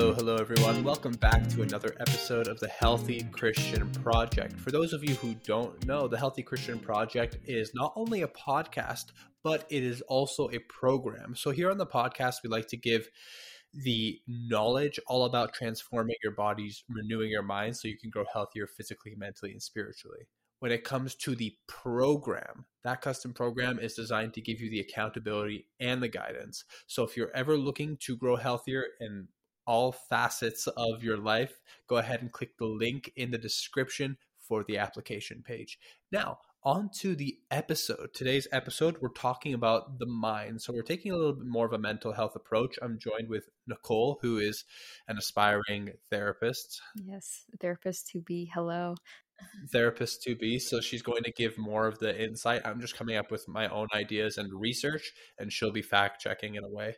Hello, hello, everyone. Welcome back to another episode of the Healthy Christian Project. For those of you who don't know, the Healthy Christian Project is not only a podcast, but it is also a program. So, here on the podcast, we like to give the knowledge all about transforming your bodies, renewing your mind so you can grow healthier physically, mentally, and spiritually. When it comes to the program, that custom program is designed to give you the accountability and the guidance. So if you're ever looking to grow healthier in all facets of your life, go ahead and click the link in the description for the application page. Now, on to the episode. Today's episode, we're talking about the mind. So, we're taking a little bit more of a mental health approach. I'm joined with Nicole, who is an aspiring therapist. Yes, therapist to be. Hello. Therapist to be. So, she's going to give more of the insight. I'm just coming up with my own ideas and research, and she'll be fact checking in a way.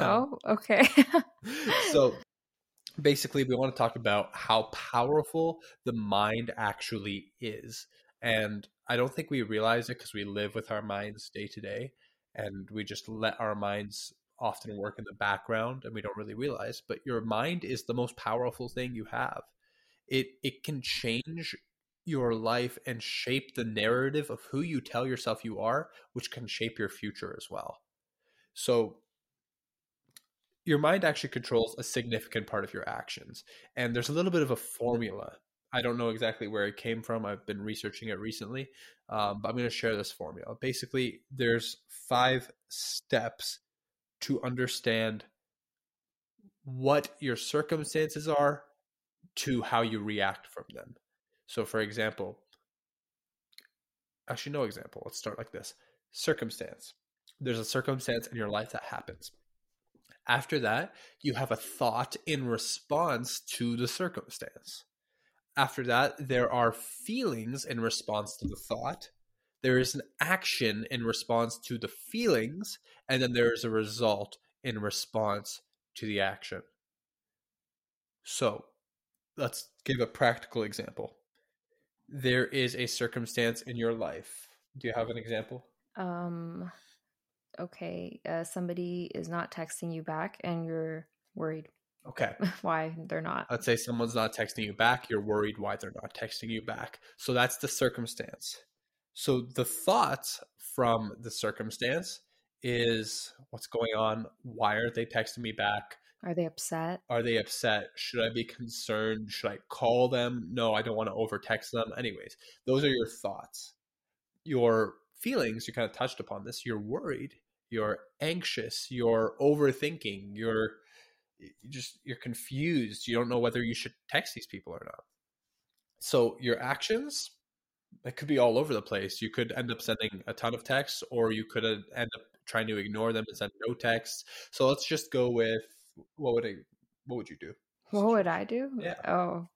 Oh, okay. so, basically, we want to talk about how powerful the mind actually is and I don't think we realize it because we live with our minds day to day and we just let our minds often work in the background and we don't really realize. But your mind is the most powerful thing you have. It it can change your life and shape the narrative of who you tell yourself you are, which can shape your future as well. So your mind actually controls a significant part of your actions. And there's a little bit of a formula I don't know exactly where it came from. I've been researching it recently, um, but I'm going to share this formula. Basically, there's five steps to understand what your circumstances are to how you react from them. So, for example, actually, no example. Let's start like this circumstance. There's a circumstance in your life that happens. After that, you have a thought in response to the circumstance. After that, there are feelings in response to the thought. There is an action in response to the feelings, and then there is a result in response to the action. So, let's give a practical example. There is a circumstance in your life. Do you have an example? Um okay, uh, somebody is not texting you back and you're worried. Okay. why they're not. Let's say someone's not texting you back. You're worried why they're not texting you back. So that's the circumstance. So the thoughts from the circumstance is what's going on? Why aren't they texting me back? Are they upset? Are they upset? Should I be concerned? Should I call them? No, I don't want to over text them. Anyways, those are your thoughts. Your feelings, you kind of touched upon this. You're worried, you're anxious, you're overthinking, you're you just you're confused. You don't know whether you should text these people or not. So your actions, it could be all over the place. You could end up sending a ton of texts, or you could end up trying to ignore them and send no texts. So let's just go with what would I, what would you do? What would I do? Yeah. Oh.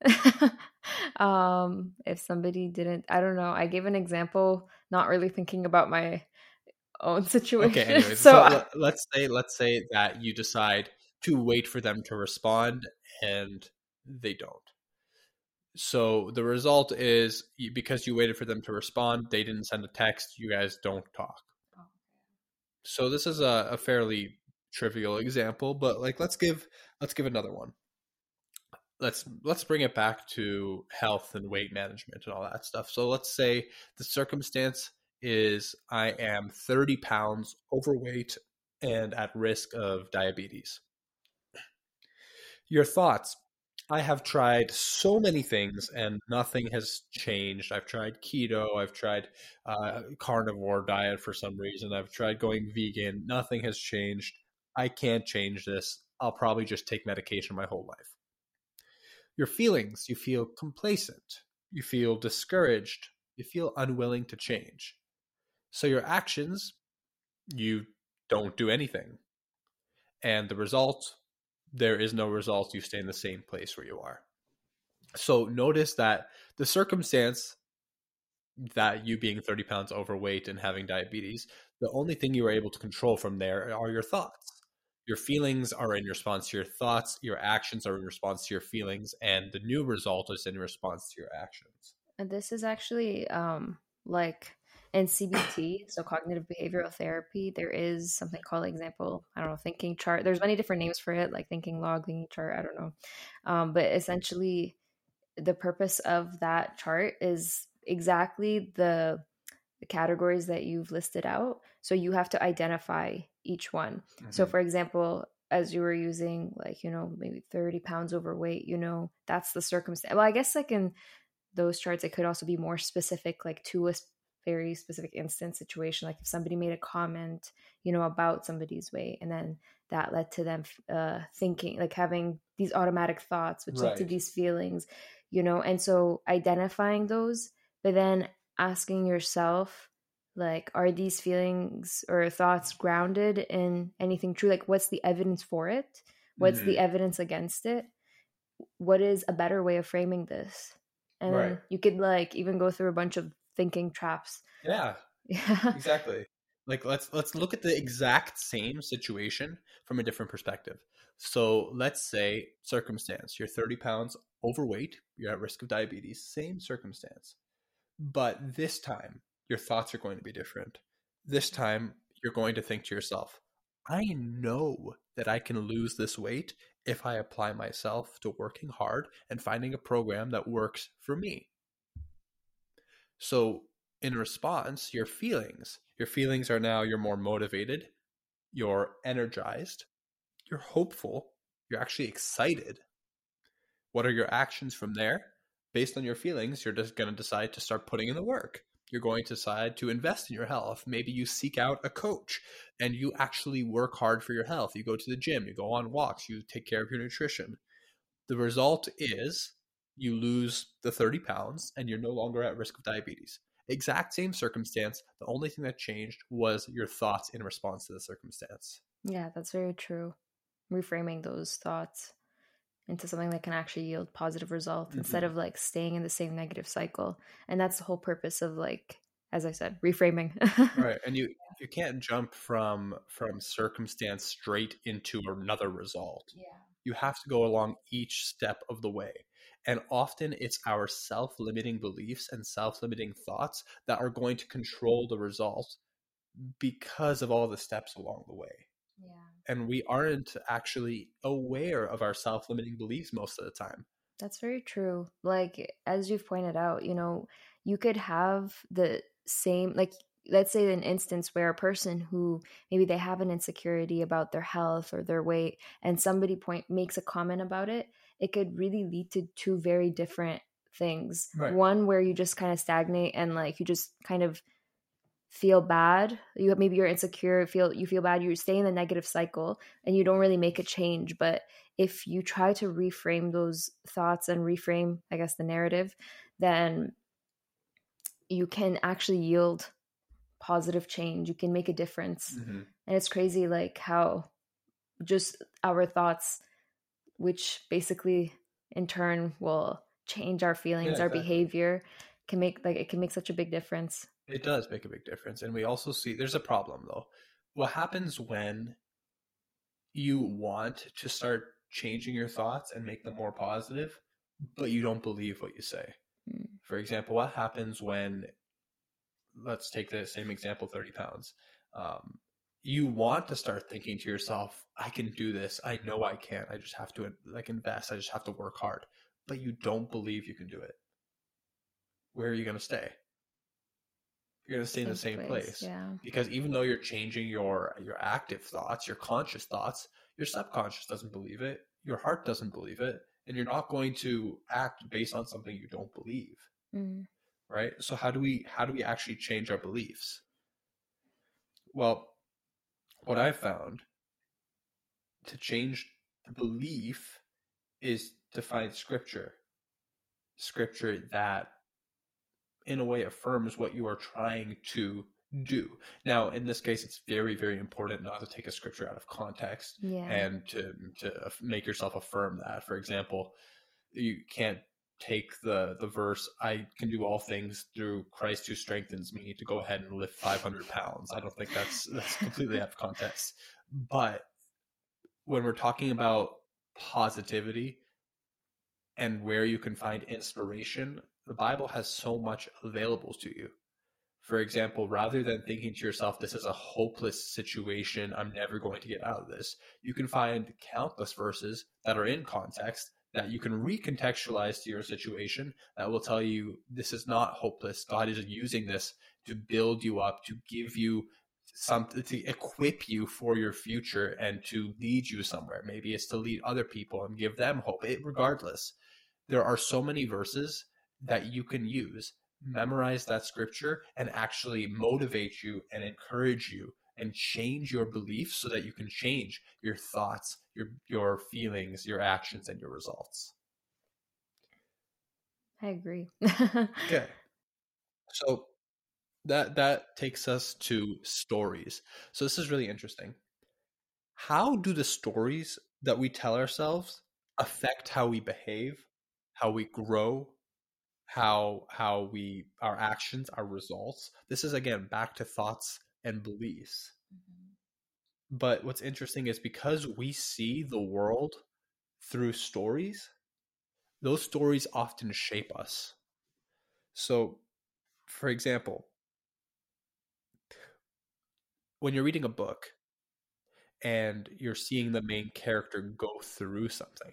um if somebody didn't I don't know. I gave an example not really thinking about my own situation. Okay, anyways, so, so let's say let's say that you decide to wait for them to respond and they don't. So the result is because you waited for them to respond, they didn't send a text, you guys don't talk. Oh, so this is a, a fairly trivial example, but like let's give let's give another one. Let's let's bring it back to health and weight management and all that stuff. So let's say the circumstance is I am 30 pounds overweight and at risk of diabetes. Your thoughts. I have tried so many things and nothing has changed. I've tried keto, I've tried uh, carnivore diet for some reason, I've tried going vegan. Nothing has changed. I can't change this. I'll probably just take medication my whole life. Your feelings, you feel complacent, you feel discouraged, you feel unwilling to change. So your actions, you don't do anything. And the result, there is no result. You stay in the same place where you are. So notice that the circumstance that you being 30 pounds overweight and having diabetes, the only thing you are able to control from there are your thoughts. Your feelings are in response to your thoughts, your actions are in response to your feelings, and the new result is in response to your actions. And this is actually um like in CBT, so cognitive behavioral therapy, there is something called example, I don't know, thinking chart. There's many different names for it, like thinking log, thinking chart, I don't know. Um, but essentially the purpose of that chart is exactly the, the categories that you've listed out. So you have to identify each one. Mm-hmm. So for example, as you were using like, you know, maybe 30 pounds overweight, you know, that's the circumstance. Well, I guess like in those charts, it could also be more specific, like to a very specific instance situation. Like if somebody made a comment, you know, about somebody's weight, and then that led to them uh, thinking, like having these automatic thoughts, which right. led to these feelings, you know. And so identifying those, but then asking yourself, like, are these feelings or thoughts grounded in anything true? Like, what's the evidence for it? What's mm-hmm. the evidence against it? What is a better way of framing this? and right. you could like even go through a bunch of thinking traps. Yeah. Yeah. Exactly. Like let's let's look at the exact same situation from a different perspective. So let's say circumstance you're 30 pounds overweight you're at risk of diabetes same circumstance. But this time your thoughts are going to be different. This time you're going to think to yourself i know that i can lose this weight if I apply myself to working hard and finding a program that works for me. So, in response, your feelings, your feelings are now you're more motivated, you're energized, you're hopeful, you're actually excited. What are your actions from there? Based on your feelings, you're just going to decide to start putting in the work you're going to decide to invest in your health. Maybe you seek out a coach and you actually work hard for your health. You go to the gym, you go on walks, you take care of your nutrition. The result is you lose the 30 pounds and you're no longer at risk of diabetes. Exact same circumstance. The only thing that changed was your thoughts in response to the circumstance. Yeah, that's very true. Reframing those thoughts into something that can actually yield positive results mm-hmm. instead of like staying in the same negative cycle and that's the whole purpose of like as i said reframing right and you you can't jump from from circumstance straight into another result yeah you have to go along each step of the way and often it's our self-limiting beliefs and self-limiting thoughts that are going to control the result because of all the steps along the way. Yeah. And we aren't actually aware of our self-limiting beliefs most of the time. That's very true. Like as you've pointed out you know you could have the same like let's say an instance where a person who maybe they have an insecurity about their health or their weight and somebody point makes a comment about it it could really lead to two very different things. Right. one where you just kind of stagnate and like you just kind of feel bad. You maybe you're insecure feel you feel bad you stay in the negative cycle and you don't really make a change. But if you try to reframe those thoughts and reframe i guess the narrative then you can actually yield positive change. You can make a difference. Mm-hmm. and it's crazy like how just our thoughts which basically in turn will change our feelings yeah, exactly. our behavior can make like it can make such a big difference it does make a big difference. And we also see there's a problem though. What happens when you want to start changing your thoughts and make them more positive, but you don't believe what you say? Mm. For example, what happens when, let's take the same example 30 pounds. Um, you want to start thinking to yourself, I can do this. I know I can. I just have to like invest. I just have to work hard. But you don't believe you can do it. Where are you going to stay? you're going to stay in the same place, place. Yeah. Because even though you're changing your your active thoughts, your conscious thoughts, your subconscious doesn't believe it, your heart doesn't believe it, and you're not going to act based on something you don't believe. Mm. Right? So how do we how do we actually change our beliefs? Well, what I found to change the belief is to find scripture. Scripture that in a way affirms what you are trying to do. Now, in this case, it's very, very important not to take a scripture out of context yeah. and to to make yourself affirm that. For example, you can't take the the verse "I can do all things through Christ who strengthens me" to go ahead and lift 500 pounds. I don't think that's that's completely out of context. But when we're talking about positivity and where you can find inspiration the Bible has so much available to you. For example, rather than thinking to yourself, this is a hopeless situation, I'm never going to get out of this, you can find countless verses that are in context that you can recontextualize to your situation that will tell you this is not hopeless. God is using this to build you up, to give you something to equip you for your future and to lead you somewhere. Maybe it's to lead other people and give them hope. It, regardless, there are so many verses that you can use, memorize that scripture, and actually motivate you and encourage you and change your beliefs so that you can change your thoughts, your your feelings, your actions, and your results. I agree. okay. So that that takes us to stories. So this is really interesting. How do the stories that we tell ourselves affect how we behave, how we grow, how how we our actions, our results? This is again back to thoughts and beliefs. Mm-hmm. But what's interesting is because we see the world through stories, those stories often shape us. So, for example, when you're reading a book and you're seeing the main character go through something,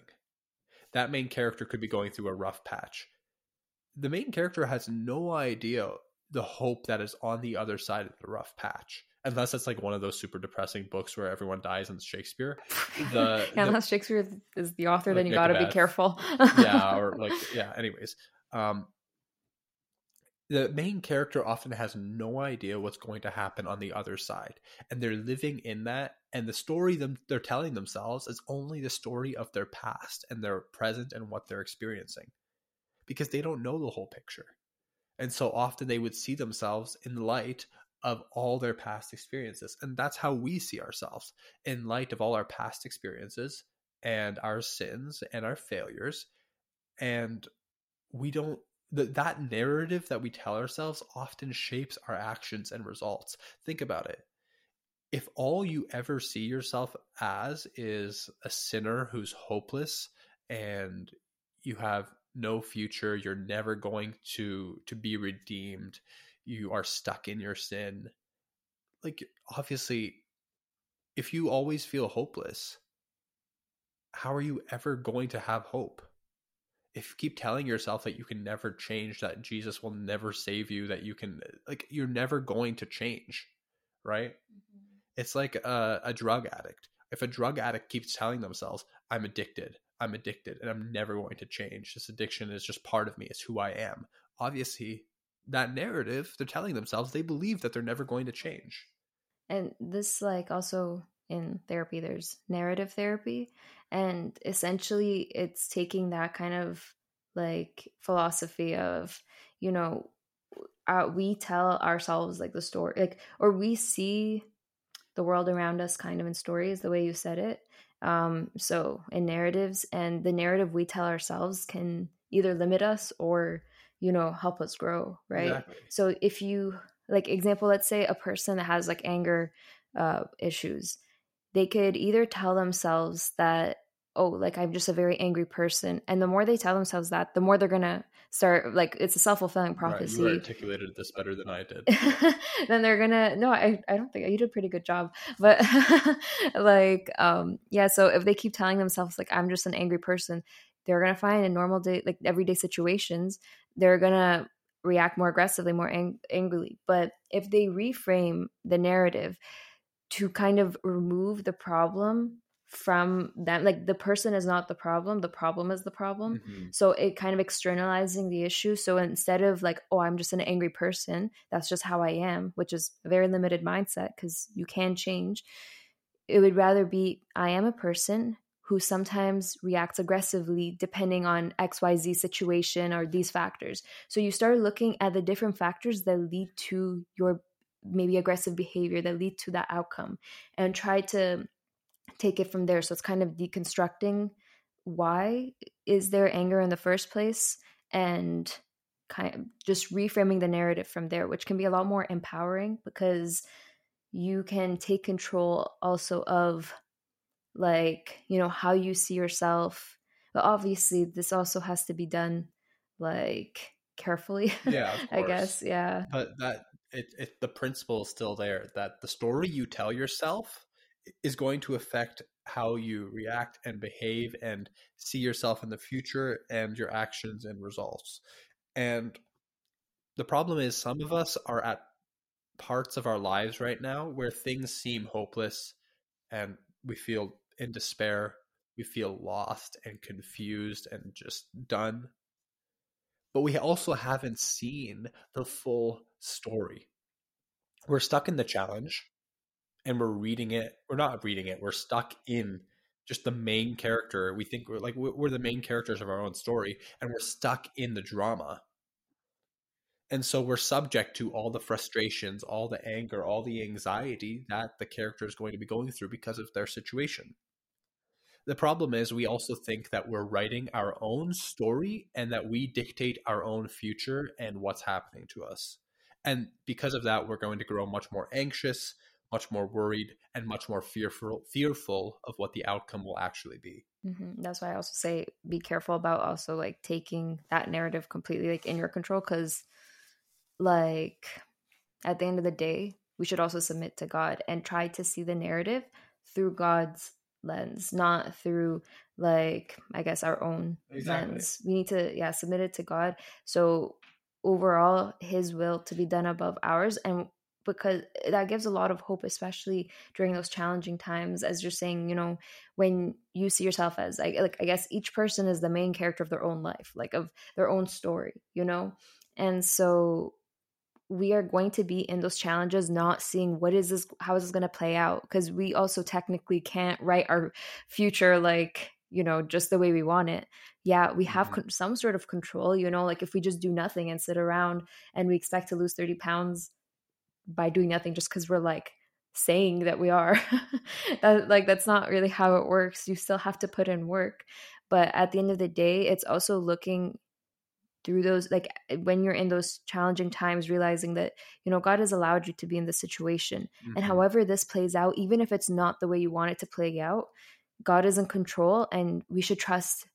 that main character could be going through a rough patch. The main character has no idea the hope that is on the other side of the rough patch. Unless it's like one of those super depressing books where everyone dies and Shakespeare. The, yeah, the, unless Shakespeare is the author, like then you got to be careful. yeah, or like yeah. Anyways, um, the main character often has no idea what's going to happen on the other side and they're living in that and the story them they're telling themselves is only the story of their past and their present and what they're experiencing because they don't know the whole picture and so often they would see themselves in light of all their past experiences and that's how we see ourselves in light of all our past experiences and our sins and our failures and we don't that that narrative that we tell ourselves often shapes our actions and results. Think about it. If all you ever see yourself as is a sinner who's hopeless and you have no future, you're never going to to be redeemed, you are stuck in your sin. Like obviously if you always feel hopeless, how are you ever going to have hope? if you keep telling yourself that you can never change, that Jesus will never save you, that you can, like, you're never going to change, right? Mm-hmm. It's like a, a drug addict. If a drug addict keeps telling themselves, I'm addicted, I'm addicted, and I'm never going to change, this addiction is just part of me, it's who I am. Obviously, that narrative, they're telling themselves, they believe that they're never going to change. And this, like, also in therapy, there's narrative therapy and essentially it's taking that kind of like philosophy of you know uh, we tell ourselves like the story like or we see the world around us kind of in stories the way you said it um so in narratives and the narrative we tell ourselves can either limit us or you know help us grow right exactly. so if you like example let's say a person that has like anger uh issues they could either tell themselves that oh like i'm just a very angry person and the more they tell themselves that the more they're gonna start like it's a self-fulfilling prophecy right, you articulated this better than i did. Then they're gonna no I, I don't think you did a pretty good job. But like um yeah so if they keep telling themselves like i'm just an angry person they're gonna find in normal day like everyday situations they're gonna react more aggressively more ang- angrily. But if they reframe the narrative to kind of remove the problem from them like the person is not the problem the problem is the problem. Mm-hmm. so it kind of externalizing the issue. So instead of like oh i'm just an angry person that's just how i am which is a very limited mindset because you can change. It would rather be i am a person who sometimes reacts aggressively depending on xyz situation or these factors. So you start looking at the different factors that lead to your maybe aggressive behavior that lead to that outcome and try to take it from there. So it's kind of deconstructing why is there anger in the first place and kind of just reframing the narrative from there which can be a lot more empowering because you can take control also of like you know how you see yourself. But obviously this also has to be done like carefully yeah i guess yeah. But that it, it the principle is still there that the story you tell yourself is going to affect how you react and behave and see yourself in the future and your actions and results. And the problem is some of us are at parts of our lives right now where things seem hopeless and we feel in despair, we feel lost and confused and just done. But we also haven't seen the full story. We're stuck in the challenge and we're reading it. We're not reading it. We're stuck in just the main character. We think we're like we're the main characters of our own story, and we're stuck in the drama. And so we're subject to all the frustrations, all the anger, all the anxiety that the character is going to be going through because of their situation. The problem is, we also think that we're writing our own story and that we dictate our own future and what's happening to us. And because of that, we're going to grow much more anxious, much more worried and much more fearful fearful of what the outcome will actually be mm-hmm. that's why i also say be careful about also like taking that narrative completely like in your control because like at the end of the day we should also submit to god and try to see the narrative through god's lens not through like i guess our own exactly. lens we need to yeah submit it to god so overall his will to be done above ours and because that gives a lot of hope especially during those challenging times as you're saying you know when you see yourself as like, like i guess each person is the main character of their own life like of their own story you know and so we are going to be in those challenges not seeing what is this how is this going to play out because we also technically can't write our future like you know just the way we want it yeah we have mm-hmm. some sort of control you know like if we just do nothing and sit around and we expect to lose 30 pounds by doing nothing just because we're like saying that we are that, like that's not really how it works you still have to put in work but at the end of the day it's also looking through those like when you're in those challenging times realizing that you know god has allowed you to be in this situation mm-hmm. and however this plays out even if it's not the way you want it to play out god is in control and we should trust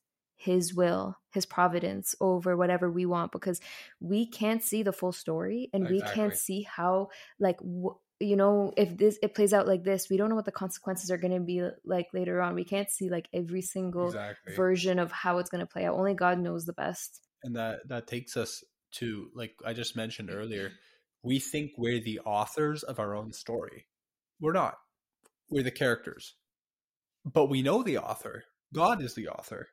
his will, his providence over whatever we want because we can't see the full story and exactly. we can't see how like w- you know if this it plays out like this we don't know what the consequences are going to be like later on. We can't see like every single exactly. version of how it's going to play out. Only god knows the best. And that that takes us to like i just mentioned earlier we think we're the authors of our own story. We're not. We're the characters. But we know the author. God is the author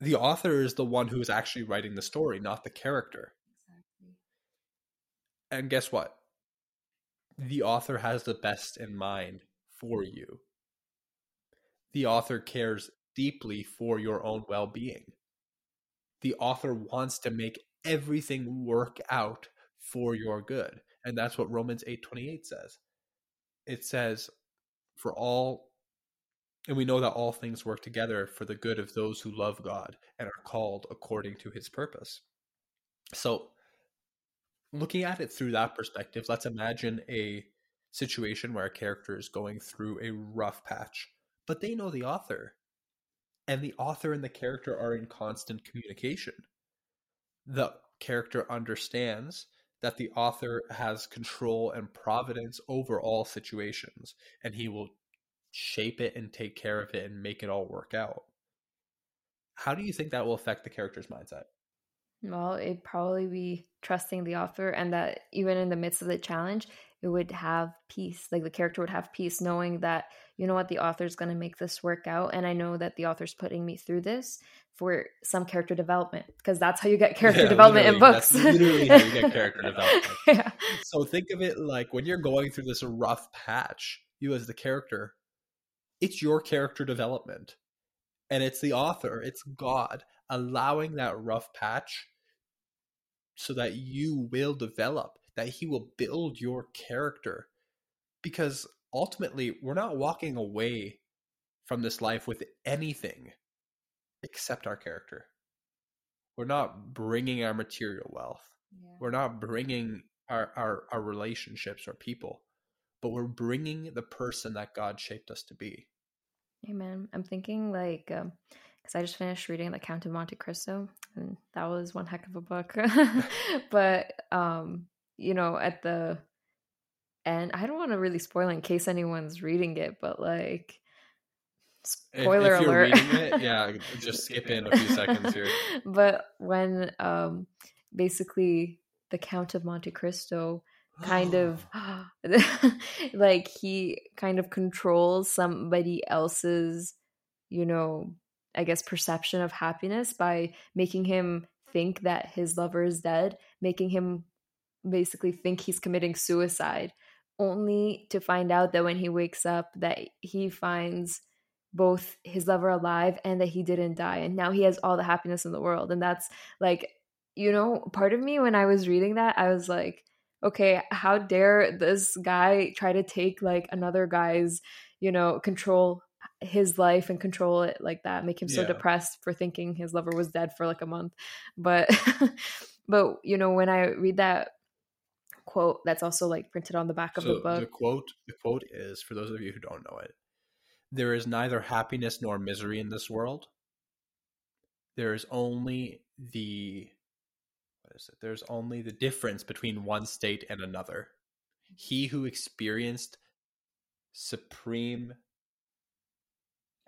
the author is the one who is actually writing the story, not the character. Exactly. And guess what? The author has the best in mind for you. The author cares deeply for your own well being. The author wants to make everything work out for your good. And that's what Romans 8:28 says. It says for all and we know that all things work together for the good of those who love God and are called according to his purpose. So, looking at it through that perspective, let's imagine a situation where a character is going through a rough patch, but they know the author. And the author and the character are in constant communication. The character understands that the author has control and providence over all situations, and he will shape it and take care of it and make it all work out. How do you think that will affect the character's mindset? Well, it'd probably be trusting the author and that even in the midst of the challenge, it would have peace. Like the character would have peace knowing that, you know what, the author's going to make this work out. And I know that the author's putting me through this for some character development because that's how you get character yeah, development in books. literally how you get character development. yeah. So think of it like when you're going through this rough patch, you as the character it's your character development. And it's the author, it's God allowing that rough patch so that you will develop, that He will build your character. Because ultimately, we're not walking away from this life with anything except our character. We're not bringing our material wealth. Yeah. We're not bringing our, our, our relationships or people but we're bringing the person that God shaped us to be. Amen. I'm thinking like, because um, I just finished reading The Count of Monte Cristo, and that was one heck of a book. but um, you know, at the end, I don't want to really spoil in case anyone's reading it, but like, spoiler if, if alert. It, yeah, just skip in a few seconds here. But when um, basically the Count of Monte Cristo kind of like he kind of controls somebody else's, you know, I guess perception of happiness by making him think that his lover is dead, making him basically think he's committing suicide only to find out that when he wakes up that he finds both his lover alive and that he didn't die and now he has all the happiness in the world and that's like you know part of me when i was reading that i was like okay how dare this guy try to take like another guy's you know control his life and control it like that make him so yeah. depressed for thinking his lover was dead for like a month. But but you know when i read that quote that's also like printed on the back of so the book. the quote the quote is for those of you who don't know it there is neither happiness nor misery in this world. There is only the is there's only the difference between one state and another. He who experienced supreme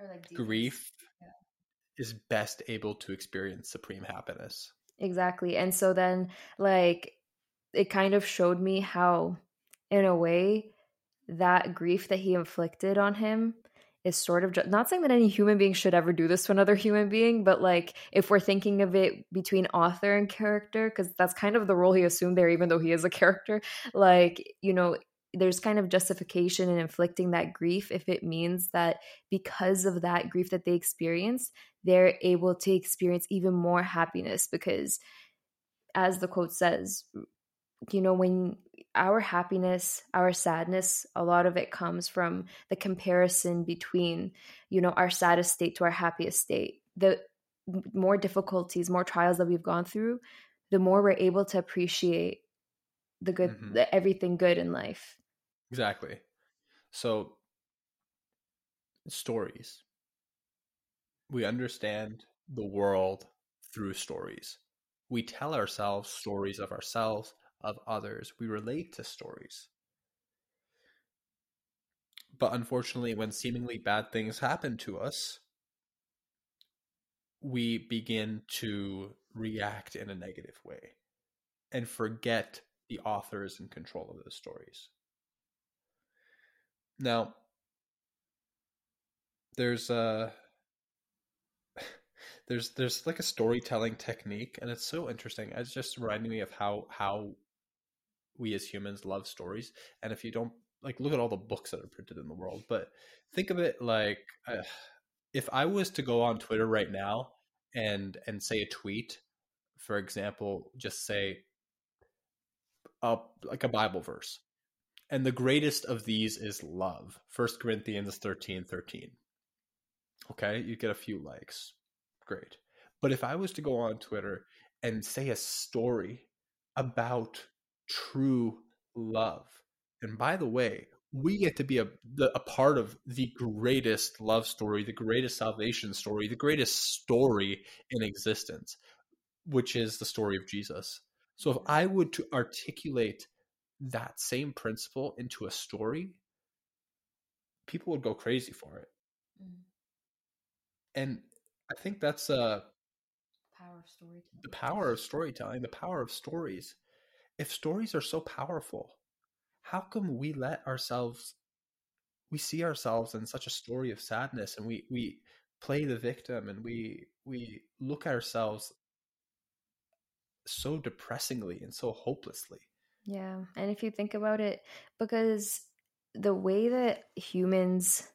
like grief yeah. is best able to experience supreme happiness. Exactly and so then like it kind of showed me how, in a way, that grief that he inflicted on him is sort of not saying that any human being should ever do this to another human being, but like if we're thinking of it between author and character, because that's kind of the role he assumed there, even though he is a character, like, you know, there's kind of justification in inflicting that grief if it means that because of that grief that they experience, they're able to experience even more happiness because as the quote says, you know, when our happiness, our sadness, a lot of it comes from the comparison between, you know, our saddest state to our happiest state. The more difficulties, more trials that we've gone through, the more we're able to appreciate the good, mm-hmm. the, everything good in life. Exactly. So, stories. We understand the world through stories. We tell ourselves stories of ourselves, of others. We relate to stories. But unfortunately, when seemingly bad things happen to us, we begin to react in a negative way and forget the authors in control of those stories. Now, there's a there's there's like a storytelling technique and it's so interesting it's just reminding me of how how we as humans love stories and if you don't like look at all the books that are printed in the world but think of it like uh, if i was to go on twitter right now and and say a tweet for example just say a like a bible verse and the greatest of these is love First corinthians 13 13 okay? You get a few likes. Great. But if i was to go on twitter and say a story about true love. And by the way, we get to be a, a part of the greatest love story, the greatest salvation story, the greatest story in existence, which is the story of Jesus. So if I would to articulate that same principle into a story, people would go crazy for it. Mm. And I think that's uh power of storytelling. The power of storytelling, the power of stories if stories are so powerful, how come we let ourselves we see ourselves in such a story of sadness and we we play the victim and we we look at ourselves so depressingly and so hopelessly. Yeah, and if you think about it because the way that humans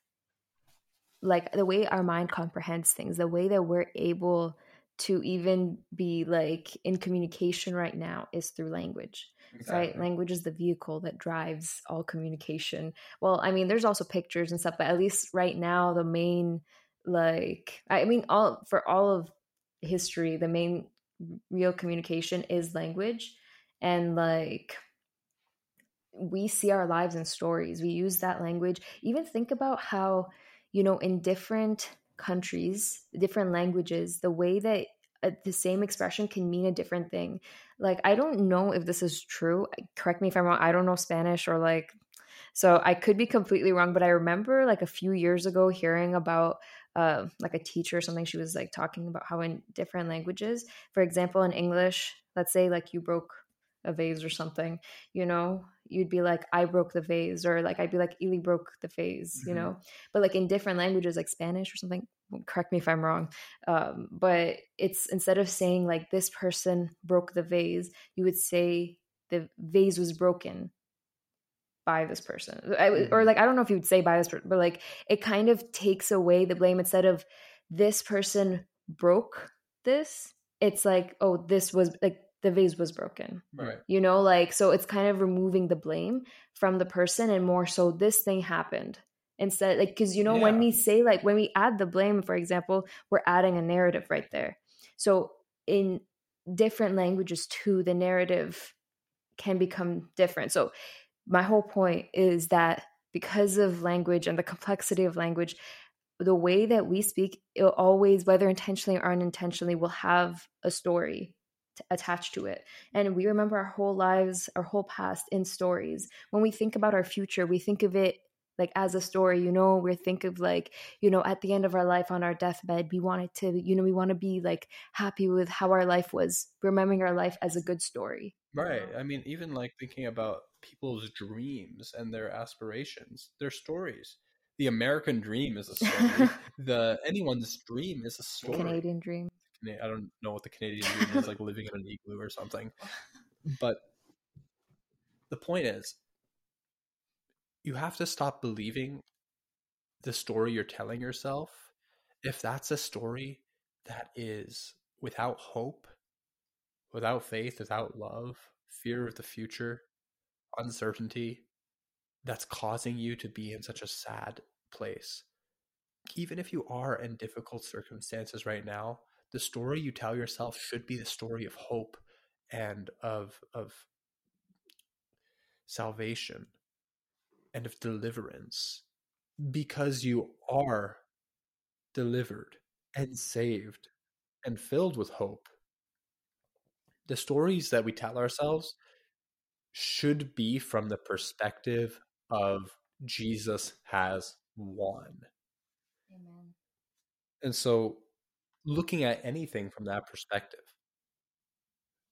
like the way our mind comprehends things, the way that we're able to even be like in communication right now is through language exactly. right language is the vehicle that drives all communication. Well i mean there's also pictures and stuff but at least right now the main like i mean all for all of history the main real communication is language. And like we see our lives in stories. We use that language. Even think about how you know in different countries, different languages, the way that uh, the same expression can mean a different thing. Like I don't know if this is true. Correct me if I'm wrong. I don't know Spanish or like so I could be completely wrong, but I remember like a few years ago hearing about uh, like a teacher or something. She was like talking about how in different languages, for example, in English, let's say like you broke a vase or something, you know, you'd be like, I broke the vase, or like I'd be like, Ely broke the vase, mm-hmm. you know. But like in different languages, like Spanish or something, correct me if I'm wrong. Um, but it's instead of saying like this person broke the vase, you would say the vase was broken by this person I, or mm-hmm. like i don't know if you would say by this person but like it kind of takes away the blame instead of this person broke this it's like oh this was like the vase was broken. Right. You know like so it's kind of removing the blame from the person and more so this thing happened instead like because you know yeah. when we say like when we add the blame for example we're adding a narrative right there. So in different languages too the narrative can become different. So my whole point is that because of language and the complexity of language, the way that we speak, it always, whether intentionally or unintentionally, will have a story attached to it. And we remember our whole lives, our whole past in stories. When we think about our future, we think of it like as a story you know we think of like you know at the end of our life on our deathbed we wanted to you know we want to be like happy with how our life was remembering our life as a good story right i mean even like thinking about people's dreams and their aspirations, their stories. The American dream is a story. the anyone's dream is a story. Canadian dream. I don't know what the Canadian dream is like living in an igloo or something. But the point is you have to stop believing the story you're telling yourself if that's a story that is without hope, without faith, without love, fear of the future, uncertainty that's causing you to be in such a sad place. Even if you are in difficult circumstances right now, the story you tell yourself should be the story of hope and of of salvation and of deliverance because you are delivered and saved and filled with hope. The stories that we tell ourselves should be from the perspective of Jesus has won. Amen. And so, looking at anything from that perspective,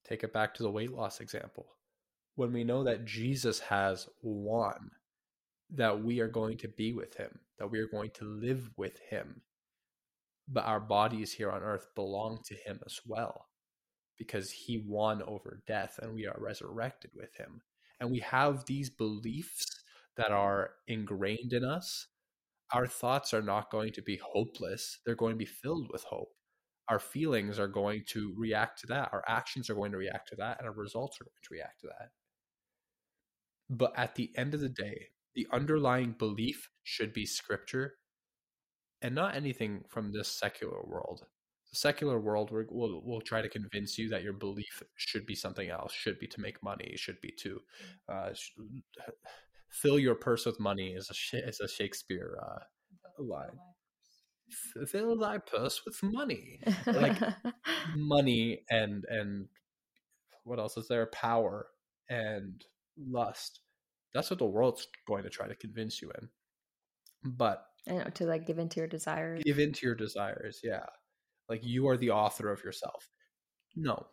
take it back to the weight loss example. When we know that Jesus has won, that we are going to be with him, that we are going to live with him, but our bodies here on earth belong to him as well because he won over death and we are resurrected with him. And we have these beliefs that are ingrained in us. Our thoughts are not going to be hopeless, they're going to be filled with hope. Our feelings are going to react to that. Our actions are going to react to that. And our results are going to react to that. But at the end of the day, the underlying belief should be scripture and not anything from this secular world The secular world will will try to convince you that your belief should be something else should be to make money should be to uh, fill your purse with money is a is a shakespeare uh, line fill thy purse with money like money and and what else is there power and lust that's what the world's going to try to convince you in but I know to like give into your desires. Give into your desires, yeah. Like you are the author of yourself. No,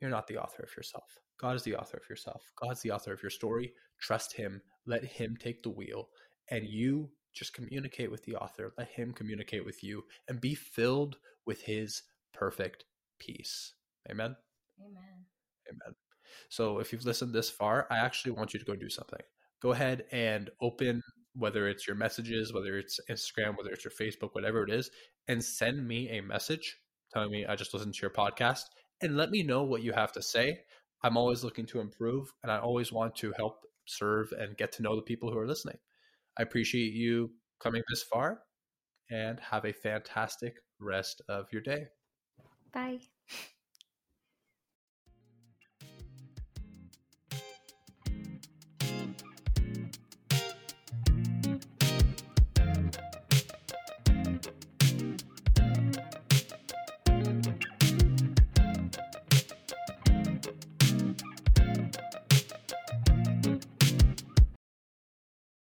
you're not the author of yourself. God is the author of yourself. God's the author of your story. Trust Him. Let Him take the wheel. And you just communicate with the author. Let Him communicate with you and be filled with His perfect peace. Amen. Amen. Amen. So if you've listened this far, I actually want you to go do something. Go ahead and open whether it's your messages, whether it's Instagram, whether it's your Facebook, whatever it is, and send me a message telling me I just listened to your podcast and let me know what you have to say. I'm always looking to improve and I always want to help serve and get to know the people who are listening. I appreciate you coming this far and have a fantastic rest of your day. Bye.